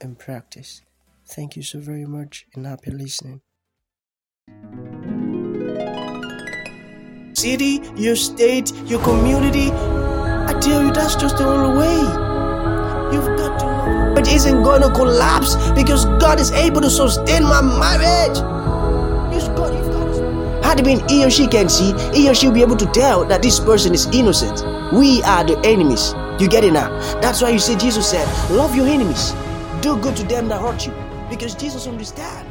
and practice. Thank you so very much and happy listening. City, your state, your community. I tell you, that's just the only way. You've got to know. It isn't going to collapse because God is able to sustain my marriage. Had it been he or she can see, he or she will be able to tell that this person is innocent. We are the enemies. You get it now? That's why you see Jesus said, Love your enemies. Do good to them that hurt you. Because Jesus understands.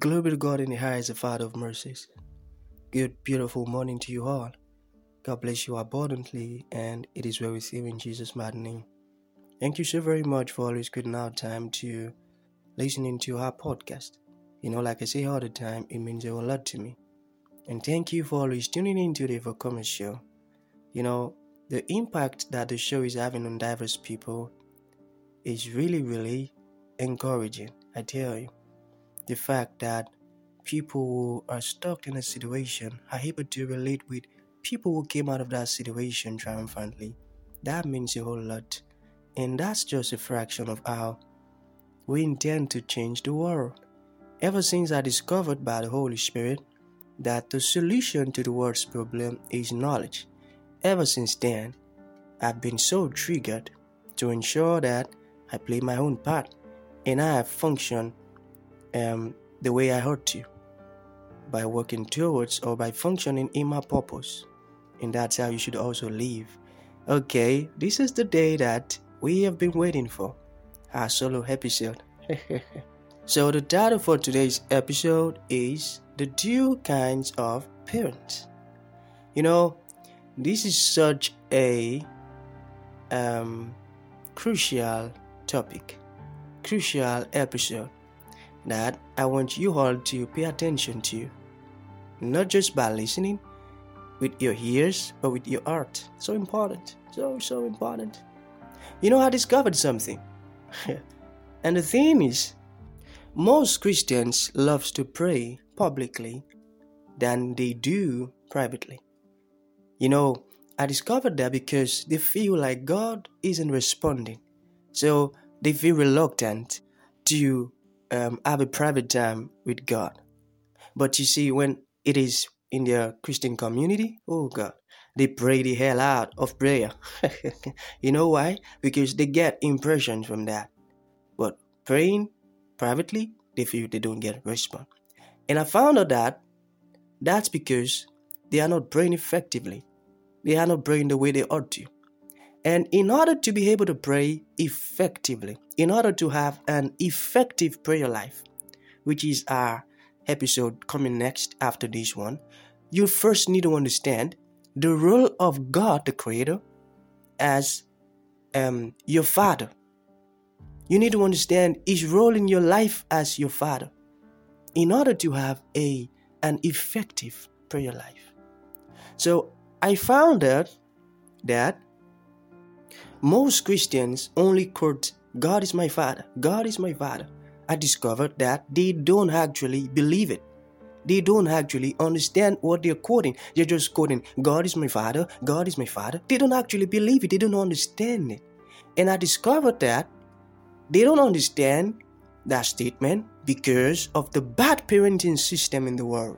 Glory to God in the highest, the Father of mercies. Good, beautiful morning to you all. God bless you abundantly, and it is well with you in Jesus' mighty name. Thank you so very much for always getting out time to listening to our podcast. You know, like I say all the time, it means a lot to me. And thank you for always tuning into the Overcomer Show. You know, the impact that the show is having on diverse people is really, really encouraging. I tell you the fact that people who are stuck in a situation are able to relate with people who came out of that situation triumphantly. That means a whole lot. And that's just a fraction of how we intend to change the world. Ever since I discovered by the Holy Spirit that the solution to the world's problem is knowledge, ever since then, I've been so triggered to ensure that I play my own part and I have functioned um, the way I ought to by working towards or by functioning in my purpose. And that's how you should also live. Okay, this is the day that we have been waiting for our solo episode. so, the title for today's episode is The Two Kinds of Parents. You know, this is such a um, crucial topic, crucial episode that I want you all to pay attention to, not just by listening with your ears, but with your heart. So important, so, so important. You know, I discovered something. and the thing is, most Christians loves to pray publicly than they do privately. You know, I discovered that because they feel like God isn't responding. So they feel reluctant to um, have a private time with God. But you see, when it is in their Christian community, oh God, they pray the hell out of prayer. you know why? Because they get impressions from that. But praying privately, they feel they don't get response. And I found out that that's because they are not praying effectively. They are not praying the way they ought to. And in order to be able to pray effectively, in order to have an effective prayer life, which is our episode coming next after this one, you first need to understand the role of God, the Creator, as um, your Father. You need to understand His role in your life as your Father in order to have a an effective prayer life. So I found out that most Christians only quote, God is my father, God is my father. I discovered that they don't actually believe it. They don't actually understand what they're quoting. They're just quoting, God is my father, God is my father. They don't actually believe it, they don't understand it. And I discovered that they don't understand that statement because of the bad parenting system in the world.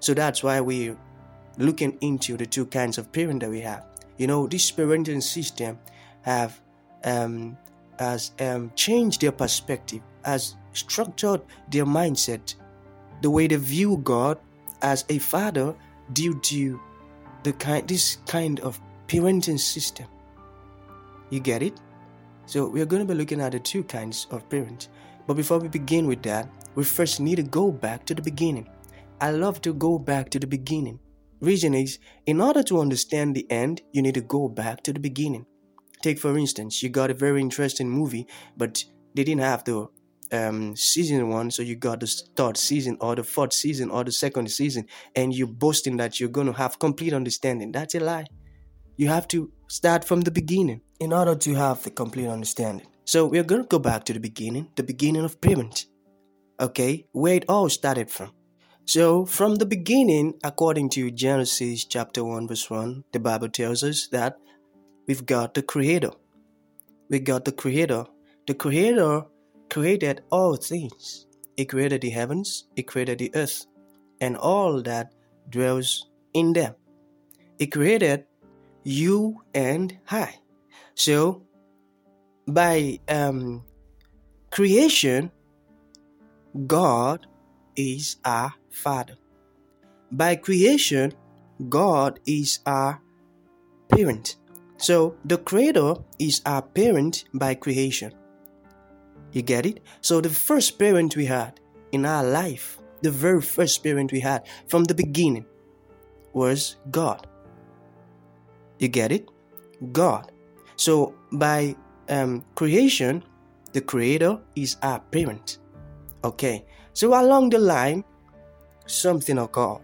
So that's why we're looking into the two kinds of parent that we have. You know, this parenting system have um, has um, changed their perspective, has structured their mindset, the way they view God as a father due to the kind this kind of parenting system. You get it? So we are going to be looking at the two kinds of parents. But before we begin with that, we first need to go back to the beginning. I love to go back to the beginning reason is in order to understand the end, you need to go back to the beginning. Take for instance, you got a very interesting movie, but they didn't have the um, season one, so you got the third season or the fourth season or the second season, and you're boasting that you're going to have complete understanding. That's a lie. You have to start from the beginning in order to have the complete understanding. So we're going to go back to the beginning, the beginning of parent. Okay, where it all started from. So, from the beginning, according to Genesis chapter 1, verse 1, the Bible tells us that we've got the Creator. We got the Creator. The Creator created all things. He created the heavens, He created the earth, and all that dwells in them. He created you and I. So, by um, creation, God is our Father. By creation, God is our parent. So the Creator is our parent by creation. You get it? So the first parent we had in our life, the very first parent we had from the beginning was God. You get it? God. So by um, creation, the Creator is our parent. Okay. So along the line, something occurred.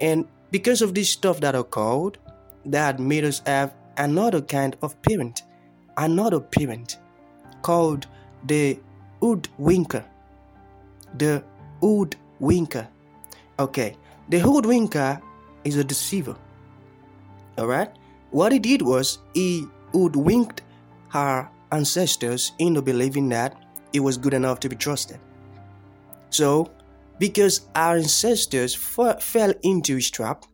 And because of this stuff that occurred, that made us have another kind of parent, another parent called the hoodwinker. The hoodwinker. Okay, the hoodwinker is a deceiver. Alright? What he did was he hoodwinked her ancestors into believing that it was good enough to be trusted. So because our ancestors f- fell into his trap,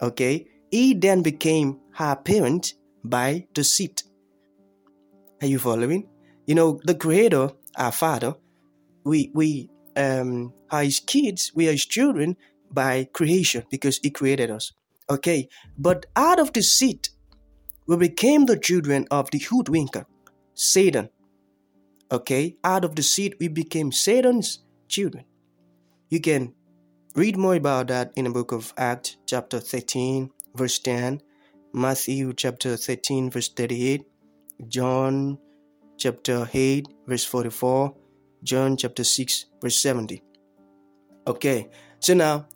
okay, he then became her parent by deceit. Are you following? You know, the Creator, our Father, we we um are his kids, we are his children by creation because he created us. Okay, but out of deceit, we became the children of the hoodwinker, Satan. Okay, out of the seed we became Satan's children. You can read more about that in the book of Acts, chapter 13, verse 10, Matthew chapter 13, verse 38, John chapter 8, verse 44, John chapter 6, verse 70. Okay, so now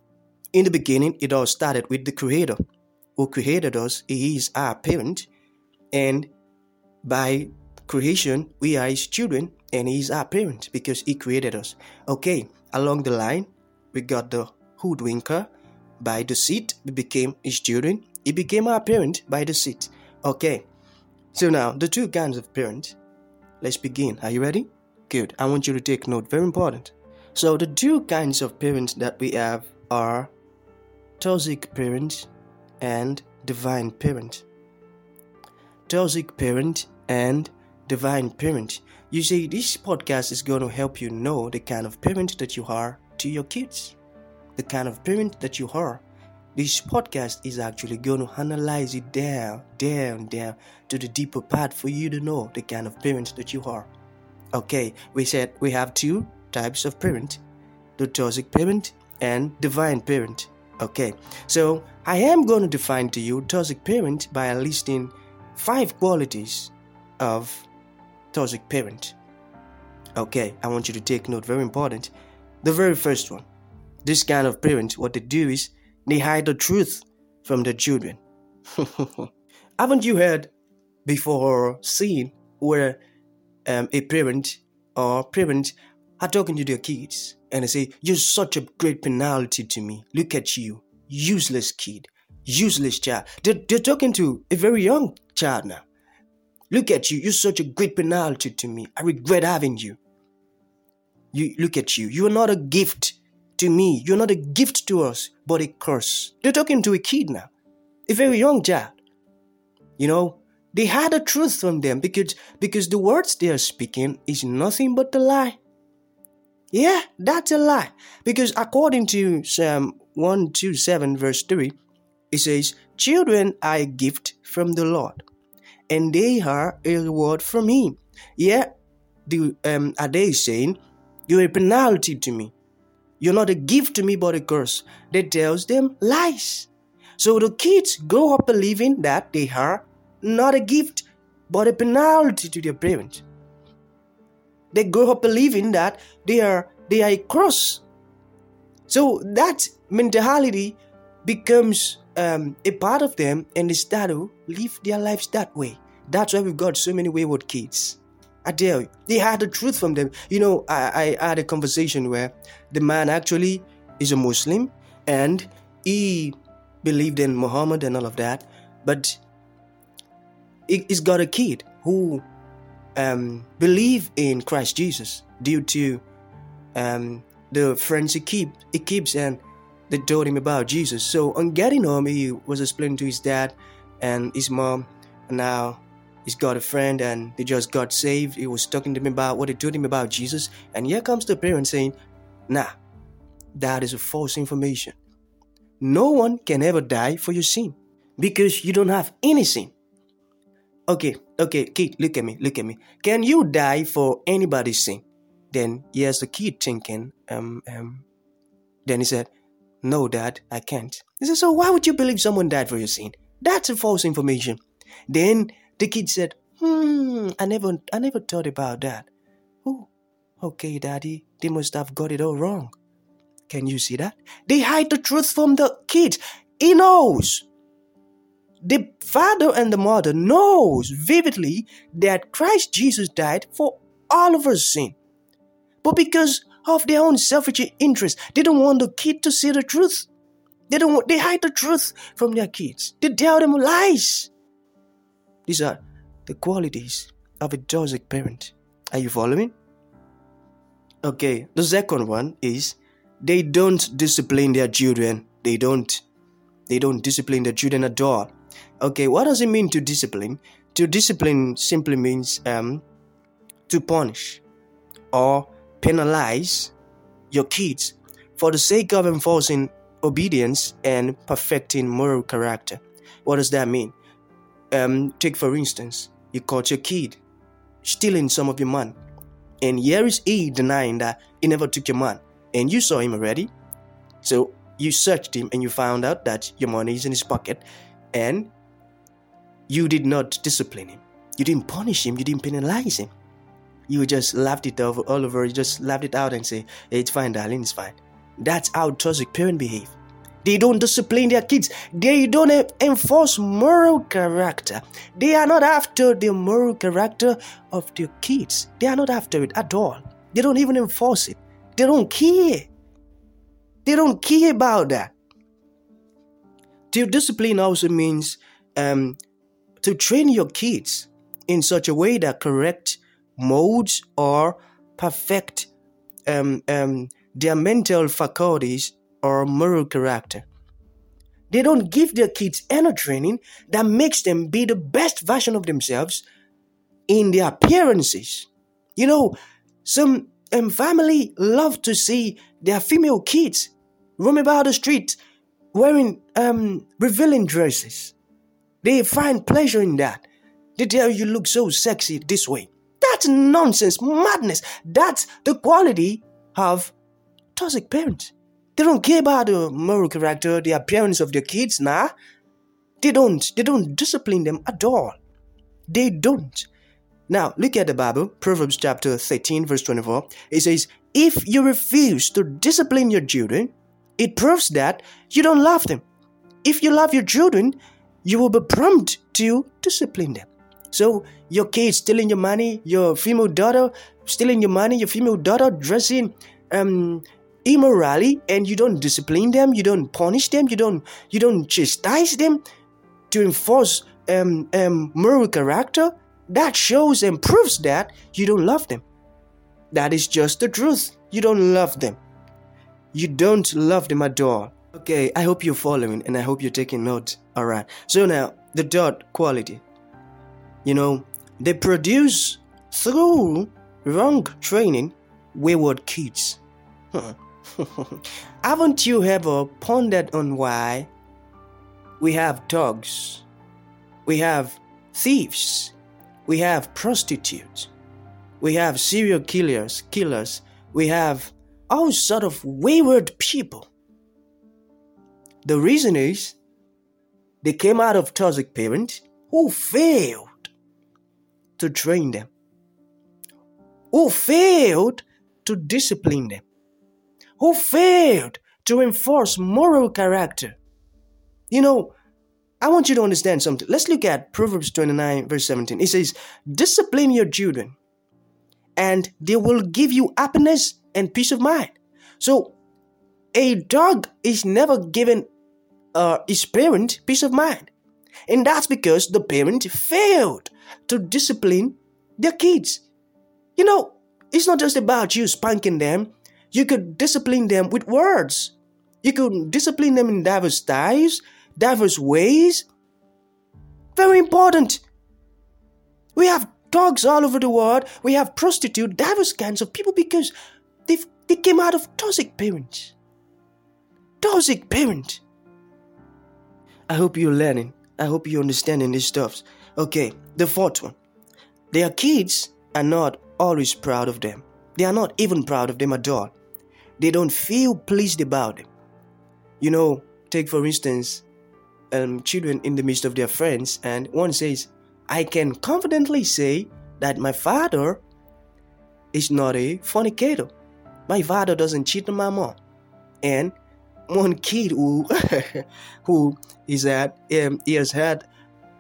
in the beginning, it all started with the Creator who created us. He is our parent, and by creation, we are His children, and He is our parent because He created us. Okay, Along the line, we got the hoodwinker by deceit. We became his children. He became our parent by deceit. Okay. So now, the two kinds of parent. Let's begin. Are you ready? Good. I want you to take note. Very important. So the two kinds of parents that we have are toxic parent and divine parent. Toxic parent and divine parent. You see, this podcast is going to help you know the kind of parent that you are to your kids, the kind of parent that you are. This podcast is actually going to analyze it down, down, down to the deeper part for you to know the kind of parent that you are. Okay, we said we have two types of parent the toxic parent and divine parent. Okay, so I am going to define to you toxic parent by listing five qualities of toxic parent. Okay, I want you to take note, very important. The very first one. This kind of parent, what they do is they hide the truth from their children. Haven't you heard before or seen where um, a parent or parent are talking to their kids and they say, You're such a great penalty to me. Look at you, useless kid, useless child. They're, they're talking to a very young child now. Look at you. You're such a great penalty to me. I regret having you. You look at you. You are not a gift to me. You're not a gift to us, but a curse. They're talking to a kid now, a very young child. You know, they had the truth from them because because the words they are speaking is nothing but a lie. Yeah, that's a lie. Because according to Psalm 127, verse 3, it says, Children are a gift from the Lord and they are a reward from him. Yeah, the, um, are they saying, You're a penalty to me. You're not a gift to me, but a curse. That tells them lies. So the kids grow up believing that they are not a gift but a penalty to their parents. They grow up believing that they are they are a cross. So that mentality becomes um, a part of them and they start to live their lives that way. That's why we've got so many wayward kids. I tell you, they had the truth from them. You know, I, I had a conversation where the man actually is a Muslim and he believed in Muhammad and all of that, but he's got a kid who um, believe in Christ Jesus due to um, the friends he keep he keeps and they told him about Jesus. So on getting home, he was explaining to his dad and his mom. And now he's got a friend and they just got saved. He was talking to him about what they told him about Jesus. And here comes the parent saying, Nah, that is a false information. No one can ever die for your sin because you don't have any sin. Okay, okay, kid, look at me, look at me. Can you die for anybody's sin? Then here's the kid thinking, um, um. Then he said, No, dad, I can't. He said, So why would you believe someone died for your sin? That's false information. Then the kid said, Hmm, I never I never thought about that. Oh, okay, daddy, they must have got it all wrong. Can you see that? They hide the truth from the kid. He knows. The father and the mother knows vividly that Christ Jesus died for all of our sin. But because of their own selfish interest, they don't want the kid to see the truth. They don't want, they hide the truth from their kids. They tell them lies. These are the qualities of a toxic parent. Are you following? Okay, the second one is they don't discipline their children. They don't. They don't discipline their children at all. Okay, what does it mean to discipline? To discipline simply means um, to punish or penalize your kids for the sake of enforcing obedience and perfecting moral character. What does that mean? Um, take for instance, you caught your kid stealing some of your money, and here is he denying that he never took your money, and you saw him already. So you searched him and you found out that your money is in his pocket, and you did not discipline him. You didn't punish him. You didn't penalize him. You just laughed it over all over. You just laughed it out and say, hey, "It's fine, darling. It's fine." That's how toxic parents behave. They don't discipline their kids. They don't enforce moral character. They are not after the moral character of their kids. They are not after it at all. They don't even enforce it. They don't care. They don't care about that. To discipline also means um, to train your kids in such a way that correct modes or perfect um, um, their mental faculties or moral character. They don't give their kids any training that makes them be the best version of themselves in their appearances. You know, some um, family love to see their female kids roam about the street wearing um, revealing dresses. They find pleasure in that. They tell you look so sexy this way. That's nonsense, madness. That's the quality of toxic parents. They don't care about the moral character, the appearance of their kids, nah. They don't. They don't discipline them at all. They don't. Now, look at the Bible, Proverbs chapter 13, verse 24. It says, If you refuse to discipline your children, it proves that you don't love them. If you love your children, you will be prompt to discipline them. So your kids stealing your money, your female daughter stealing your money, your female daughter dressing um immorally, and you don't discipline them, you don't punish them, you don't you don't chastise them to enforce um, um moral character, that shows and proves that you don't love them. That is just the truth. You don't love them. You don't love them at all. Okay, I hope you're following and I hope you're taking note. Alright, so now the dot quality. You know, they produce through wrong training wayward kids. Haven't you ever pondered on why we have dogs, we have thieves, we have prostitutes, we have serial killers, killers, we have all sort of wayward people? The reason is they came out of toxic parents who failed to train them, who failed to discipline them, who failed to enforce moral character. You know, I want you to understand something. Let's look at Proverbs 29, verse 17. It says, Discipline your children, and they will give you happiness and peace of mind. So, a dog is never given uh, his parent peace of mind. And that's because the parent failed to discipline their kids. You know, it's not just about you spanking them, you could discipline them with words. You could discipline them in diverse styles, diverse ways. Very important. We have dogs all over the world. We have prostitute, diverse kinds of people because they they came out of toxic parents. Toxic parent. I hope you're learning. I hope you're understanding these stuffs. Okay, the fourth one. Their kids are not always proud of them. They are not even proud of them at all. They don't feel pleased about them. You know, take for instance, um, children in the midst of their friends, and one says, I can confidently say that my father is not a fornicator. My father doesn't cheat on my mom. And one kid who who is at um, he has heard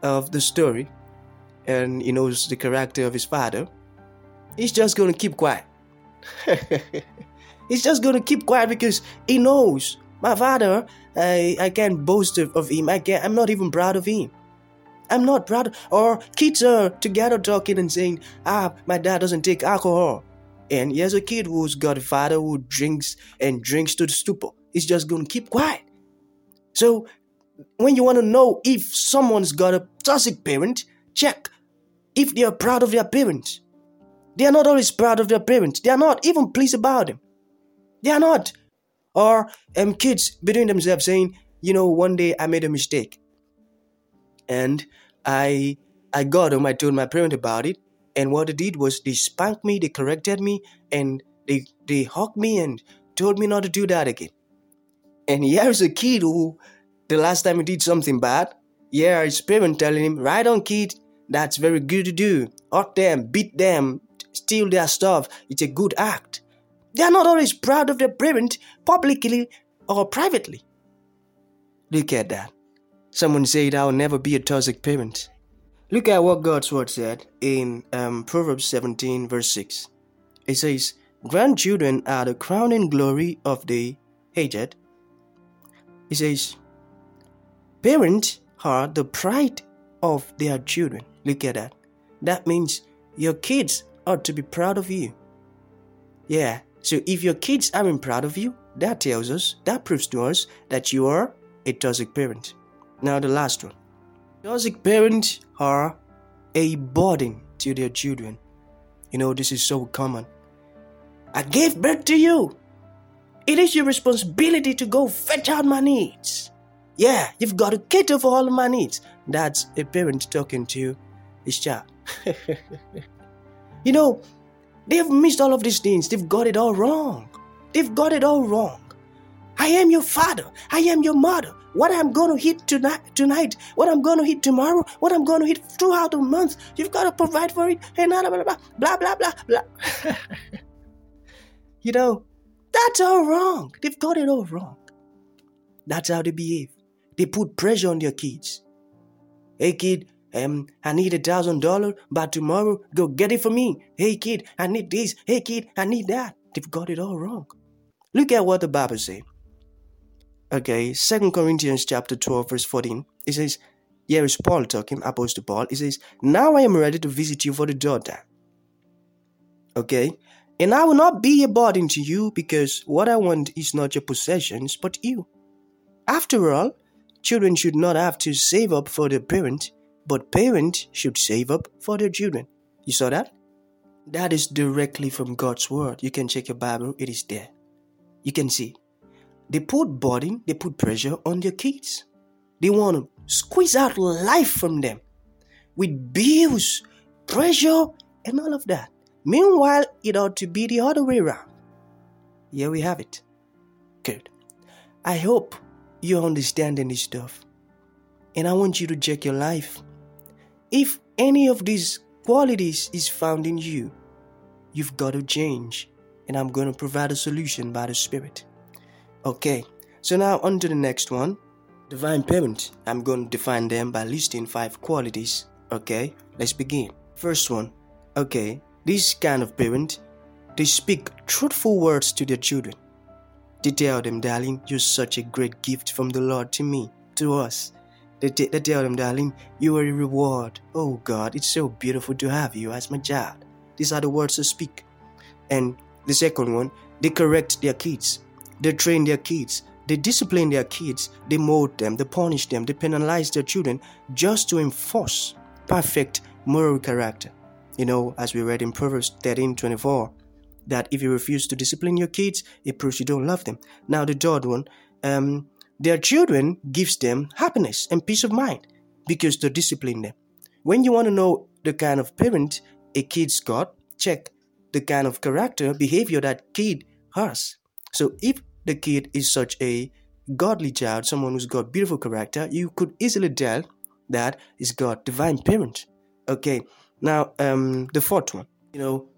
of the story and he knows the character of his father, he's just gonna keep quiet. he's just gonna keep quiet because he knows my father. I I can't boast of, of him. I can't. I'm not even proud of him. I'm not proud. Or kids are together talking and saying, "Ah, my dad doesn't take alcohol." And here's a kid who's got a father who drinks and drinks to the stupor. He's just gonna keep quiet. So when you want to know if someone's got a toxic parent, check if they are proud of their parents. They are not always proud of their parents. They are not even pleased about them. They are not. Or um, kids between themselves saying, you know, one day I made a mistake. And I I got them, I told my parent about it. And what they did was they spanked me, they corrected me, and they they hugged me and told me not to do that again. And here's a kid who the last time he did something bad, yeah, his parent telling him, right on kid, that's very good to do. Hug them, beat them, steal their stuff. It's a good act. They are not always proud of their parent publicly or privately. Look at that. Someone said, I'll never be a toxic parent. Look at what God's word said in um, Proverbs 17, verse 6. It says, Grandchildren are the crowning glory of the aged. It says, Parents are the pride of their children. Look at that. That means your kids ought to be proud of you. Yeah, so if your kids aren't proud of you, that tells us, that proves to us that you are a toxic parent. Now, the last one. Toxic parents are a burden to their children. You know, this is so common. I gave birth to you. It is your responsibility to go fetch out my needs. Yeah, you've got to cater for all my needs. That's a parent talking to his child. you know, they've missed all of these things. They've got it all wrong. They've got it all wrong. I am your father. I am your mother. What I'm going to hit tonight, tonight, what I'm going to hit tomorrow, what I'm going to hit throughout the month, you've got to provide for it, and blah, blah, blah, blah, blah, blah, blah. you know, that's all wrong. They've got it all wrong. That's how they behave. They put pressure on their kids. Hey kid, um, I need a thousand dollar, but tomorrow go get it for me. Hey kid, I need this. Hey kid, I need that. They've got it all wrong. Look at what the Bible says. Okay, Second Corinthians chapter 12, verse 14. It says, here is Paul talking, Apostle Paul. He says, Now I am ready to visit you for the daughter. Okay? And I will not be a burden to you because what I want is not your possessions, but you. After all, children should not have to save up for their parent, but parents should save up for their children. You saw that? That is directly from God's word. You can check your Bible, it is there. You can see. They put burden, they put pressure on their kids. They want to squeeze out life from them with bills, pressure, and all of that. Meanwhile, it ought to be the other way around. Here we have it. Good. I hope you're understanding this stuff. And I want you to check your life. If any of these qualities is found in you, you've got to change. And I'm going to provide a solution by the Spirit. Okay, so now on to the next one. Divine parent. I'm going to define them by listing five qualities. Okay, let's begin. First one. Okay, this kind of parent, they speak truthful words to their children. They tell them, darling, you're such a great gift from the Lord to me, to us. They, they tell them, darling, you are a reward. Oh God, it's so beautiful to have you as my child. These are the words they speak. And the second one, they correct their kids. They train their kids. They discipline their kids. They mold them. They punish them. They penalize their children just to enforce perfect moral character. You know, as we read in Proverbs 13 24, that if you refuse to discipline your kids, it proves you don't love them. Now, the third one, um, their children gives them happiness and peace of mind because they discipline them. When you want to know the kind of parent a kid's got, check the kind of character, behavior that kid has. So if the kid is such a godly child, someone who's got beautiful character, you could easily tell that he's got divine parent. Okay, now um, the fourth one, you know,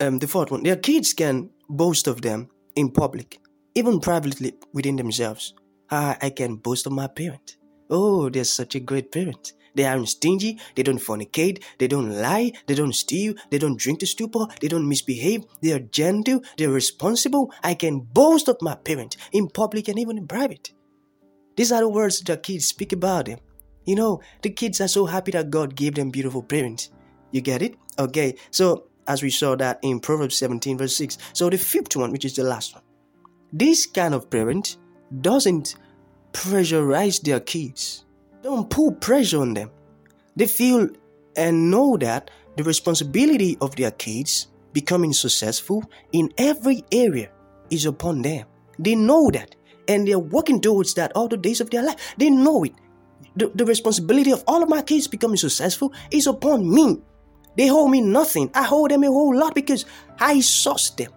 um, the fourth one, their kids can boast of them in public, even privately within themselves. Ah, I can boast of my parent. Oh, they're such a great parent. They aren't stingy, they don't fornicate, they don't lie, they don't steal, they don't drink to stupor, they don't misbehave, they are gentle, they're responsible. I can boast of my parent in public and even in private. These are the words that kids speak about them. You know, the kids are so happy that God gave them beautiful parents. You get it? Okay, so as we saw that in Proverbs 17, verse 6. So the fifth one, which is the last one. This kind of parent doesn't pressurize their kids, don't put pressure on them. They feel and know that the responsibility of their kids becoming successful in every area is upon them. They know that and they're working towards that all the days of their life. They know it. The, the responsibility of all of my kids becoming successful is upon me. They hold me nothing. I hold them a whole lot because I source them.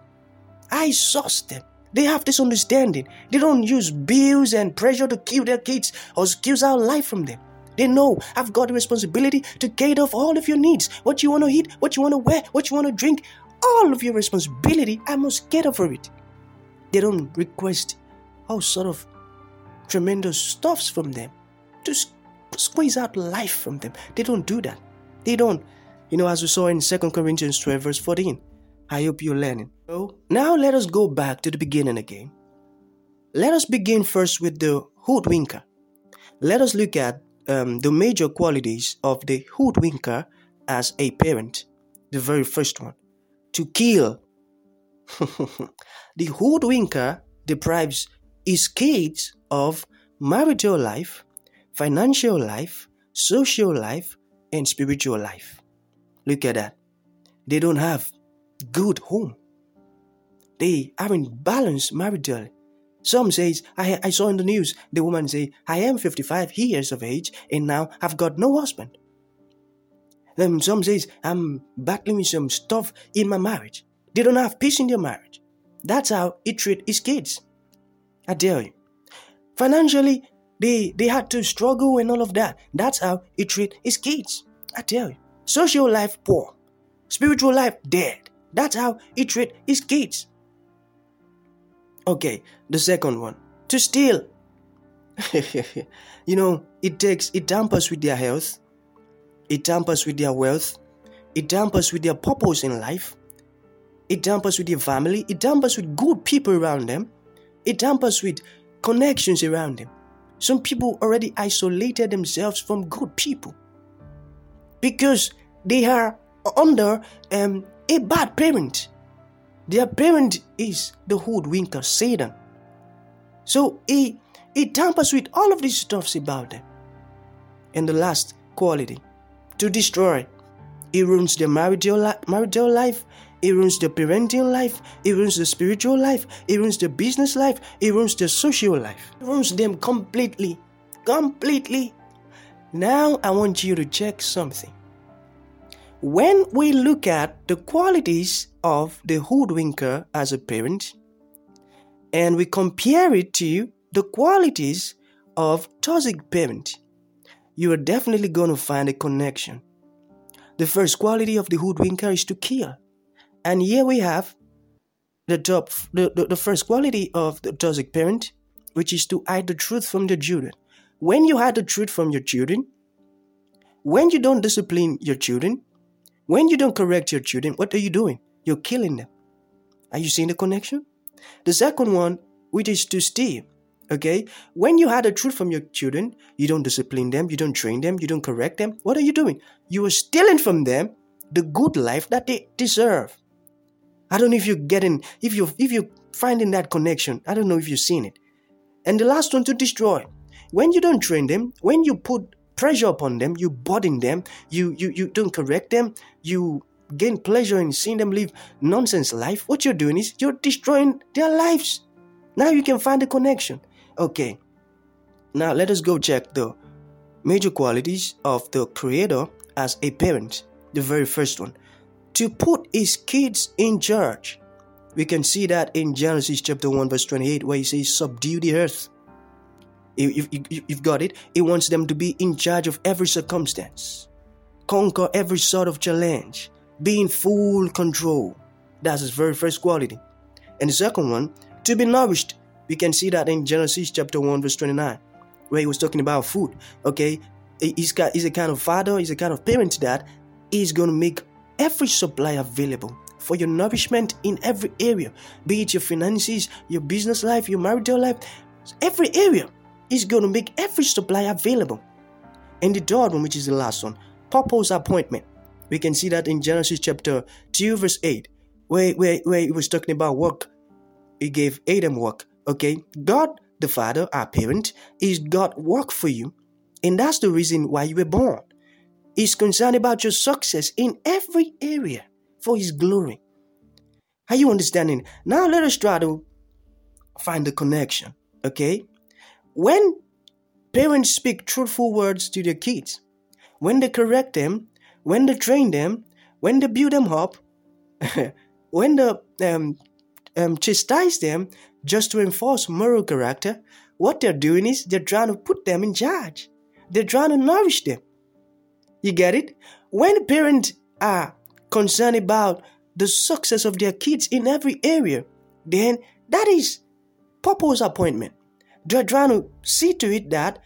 I source them. They have this understanding. They don't use bills and pressure to kill their kids or squeeze out life from them. They know I've got the responsibility to cater for all of your needs. What you want to eat, what you want to wear, what you want to drink, all of your responsibility, I must cater for it. They don't request all sort of tremendous stuffs from them to squeeze out life from them. They don't do that. They don't, you know, as we saw in 2 Corinthians 12, verse 14. I hope you're learning. So now let us go back to the beginning again. Let us begin first with the hoodwinker. Let us look at um, the major qualities of the hoodwinker as a parent. The very first one to kill. the hoodwinker deprives his kids of marital life, financial life, social life, and spiritual life. Look at that. They don't have good home. They aren't balanced maritally. Some says, I, I saw in the news, the woman say, I am 55 years of age and now I've got no husband. Then some says, I'm battling with some stuff in my marriage. They don't have peace in their marriage. That's how he treat his kids. I tell you. Financially, they, they had to struggle and all of that. That's how he treat his kids. I tell you. Social life poor. Spiritual life dead. That's how he treat his kids. Okay, the second one. To steal. you know, it takes it tampers with their health, it tampers with their wealth, it tampers with their purpose in life, it tampers with their family, it tampers with good people around them, it tampers with connections around them. Some people already isolated themselves from good people because they are under um, a bad parent. Their parent is the hoodwinker, Satan. So he, he tampers with all of these stuffs about them. And the last quality, to destroy. He ruins their marital, li- marital life, he ruins the parenting life, he ruins the spiritual life, he ruins the business life, he ruins the social life. He ruins them completely. Completely. Now I want you to check something. When we look at the qualities of the hoodwinker as a parent, and we compare it to the qualities of toxic parent, you are definitely going to find a connection. The first quality of the hoodwinker is to kill. And here we have the top the, the, the first quality of the toxic parent, which is to hide the truth from their children. When you hide the truth from your children, when you don't discipline your children, when you don't correct your children, what are you doing? You're killing them. Are you seeing the connection? The second one, which is to steal. Okay? When you hide the truth from your children, you don't discipline them, you don't train them, you don't correct them. What are you doing? You are stealing from them the good life that they deserve. I don't know if you're getting, if you if you're finding that connection. I don't know if you've seen it. And the last one to destroy. When you don't train them, when you put pressure upon them, you burden them, you you you don't correct them, you gain pleasure in seeing them live nonsense life, what you're doing is you're destroying their lives. Now you can find the connection. Okay. Now let us go check the major qualities of the creator as a parent. The very first one. To put his kids in charge. We can see that in Genesis chapter 1, verse 28, where he says, Subdue the earth. If, you've got it, he wants them to be in charge of every circumstance, conquer every sort of challenge, be in full control. That's his very first quality. And the second one, to be nourished. We can see that in Genesis chapter 1, verse 29, where he was talking about food. Okay, he's, got, he's a kind of father, he's a kind of parent that is going to make every supply available for your nourishment in every area, be it your finances, your business life, your marital life, every area is going to make every supply available. And the third one, which is the last one, purpose appointment. We can see that in Genesis chapter 2, verse 8, where, where, where he was talking about work. He gave Adam work. Okay, God the Father, our parent, is God work for you. And that's the reason why you were born. He's concerned about your success in every area for His glory. Are you understanding? Now let us try to find the connection. Okay? When parents speak truthful words to their kids, when they correct them, when they train them, when they build them up, when they um, um, chastise them just to enforce moral character, what they're doing is they're trying to put them in charge. They're trying to nourish them. You get it? When parents are concerned about the success of their kids in every area, then that is purpose appointment. They're trying to see to it that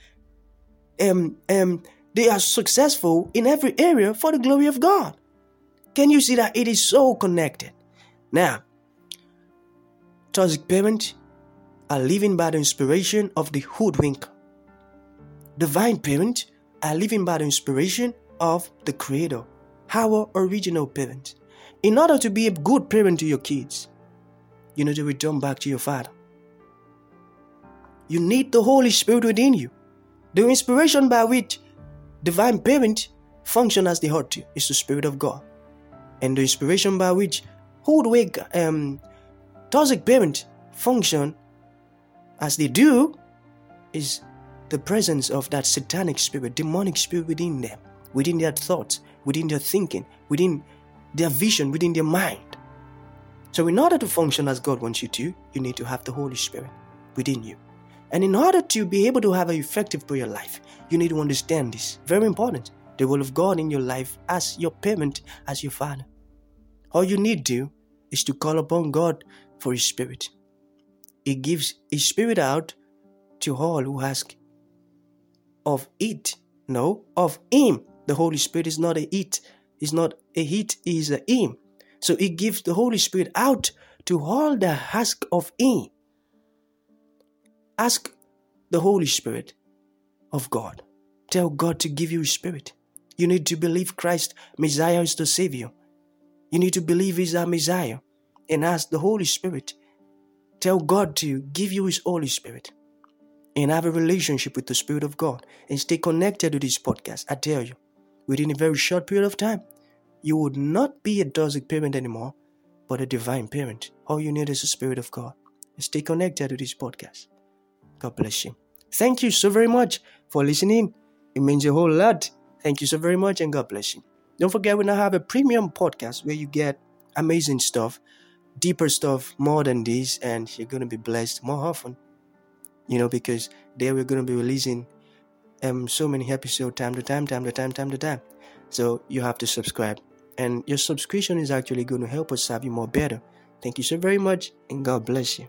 um, um, they are successful in every area for the glory of God. Can you see that it is so connected? Now, toxic parents are living by the inspiration of the hoodwinker. Divine parents are living by the inspiration of the Creator, our original parent. In order to be a good parent to your kids, you need to return back to your Father. You need the Holy Spirit within you. The inspiration by which divine parent function as they ought to is the Spirit of God. And the inspiration by which hoodwink um toxic parent function as they do is the presence of that satanic spirit, demonic spirit within them, within their thoughts, within their thinking, within their vision, within their mind. So, in order to function as God wants you to, you need to have the Holy Spirit within you. And in order to be able to have an effective prayer life, you need to understand this. Very important. The will of God in your life as your parent, as your father. All you need to do is to call upon God for His Spirit. He gives His Spirit out to all who ask of it. No, of Him. The Holy Spirit is not a it, is not a it, is a Him. So He gives the Holy Spirit out to all that ask of Him. Ask the Holy Spirit of God. Tell God to give you His Spirit. You need to believe Christ, Messiah, is the Savior. You need to believe He's our Messiah and ask the Holy Spirit. Tell God to give you His Holy Spirit and have a relationship with the Spirit of God and stay connected to this podcast. I tell you, within a very short period of time, you would not be a toxic parent anymore, but a divine parent. All you need is the Spirit of God. Stay connected to this podcast. God bless you. Thank you so very much for listening. It means a whole lot. Thank you so very much and God bless you. Don't forget, we now have a premium podcast where you get amazing stuff, deeper stuff, more than this, and you're going to be blessed more often. You know, because there we're going to be releasing um so many episodes time to time, time to time, time to time. So you have to subscribe. And your subscription is actually going to help us serve you more better. Thank you so very much, and God bless you.